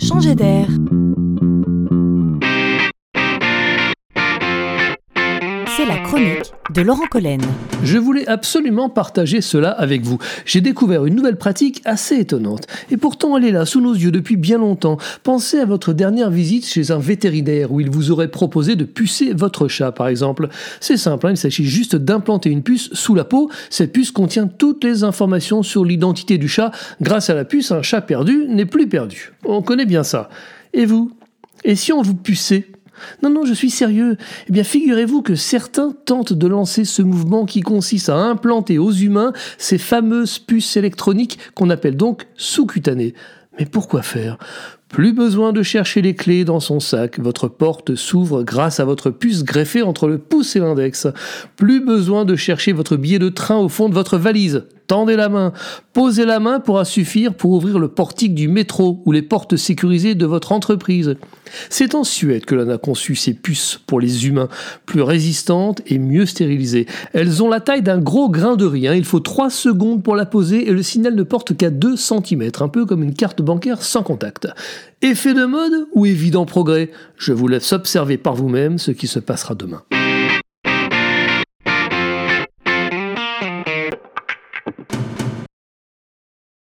changer d'air. C'est la chronique de Laurent Collen. Je voulais absolument partager cela avec vous. J'ai découvert une nouvelle pratique assez étonnante. Et pourtant, elle est là, sous nos yeux, depuis bien longtemps. Pensez à votre dernière visite chez un vétérinaire où il vous aurait proposé de pucer votre chat, par exemple. C'est simple, hein, il s'agit juste d'implanter une puce sous la peau. Cette puce contient toutes les informations sur l'identité du chat. Grâce à la puce, un chat perdu n'est plus perdu. On connaît bien ça. Et vous? Et si on vous puçait? Non, non, je suis sérieux. Eh bien, figurez-vous que certains tentent de lancer ce mouvement qui consiste à implanter aux humains ces fameuses puces électroniques qu'on appelle donc sous-cutanées. Mais pourquoi faire? Plus besoin de chercher les clés dans son sac, votre porte s'ouvre grâce à votre puce greffée entre le pouce et l'index. Plus besoin de chercher votre billet de train au fond de votre valise. Tendez la main. Posez la main pourra suffire pour ouvrir le portique du métro ou les portes sécurisées de votre entreprise. C'est en Suède que l'on a conçu ces puces pour les humains, plus résistantes et mieux stérilisées. Elles ont la taille d'un gros grain de riz. Hein. Il faut 3 secondes pour la poser et le signal ne porte qu'à 2 cm, un peu comme une carte bancaire sans contact. Effet de mode ou évident progrès? Je vous laisse observer par vous-même ce qui se passera demain.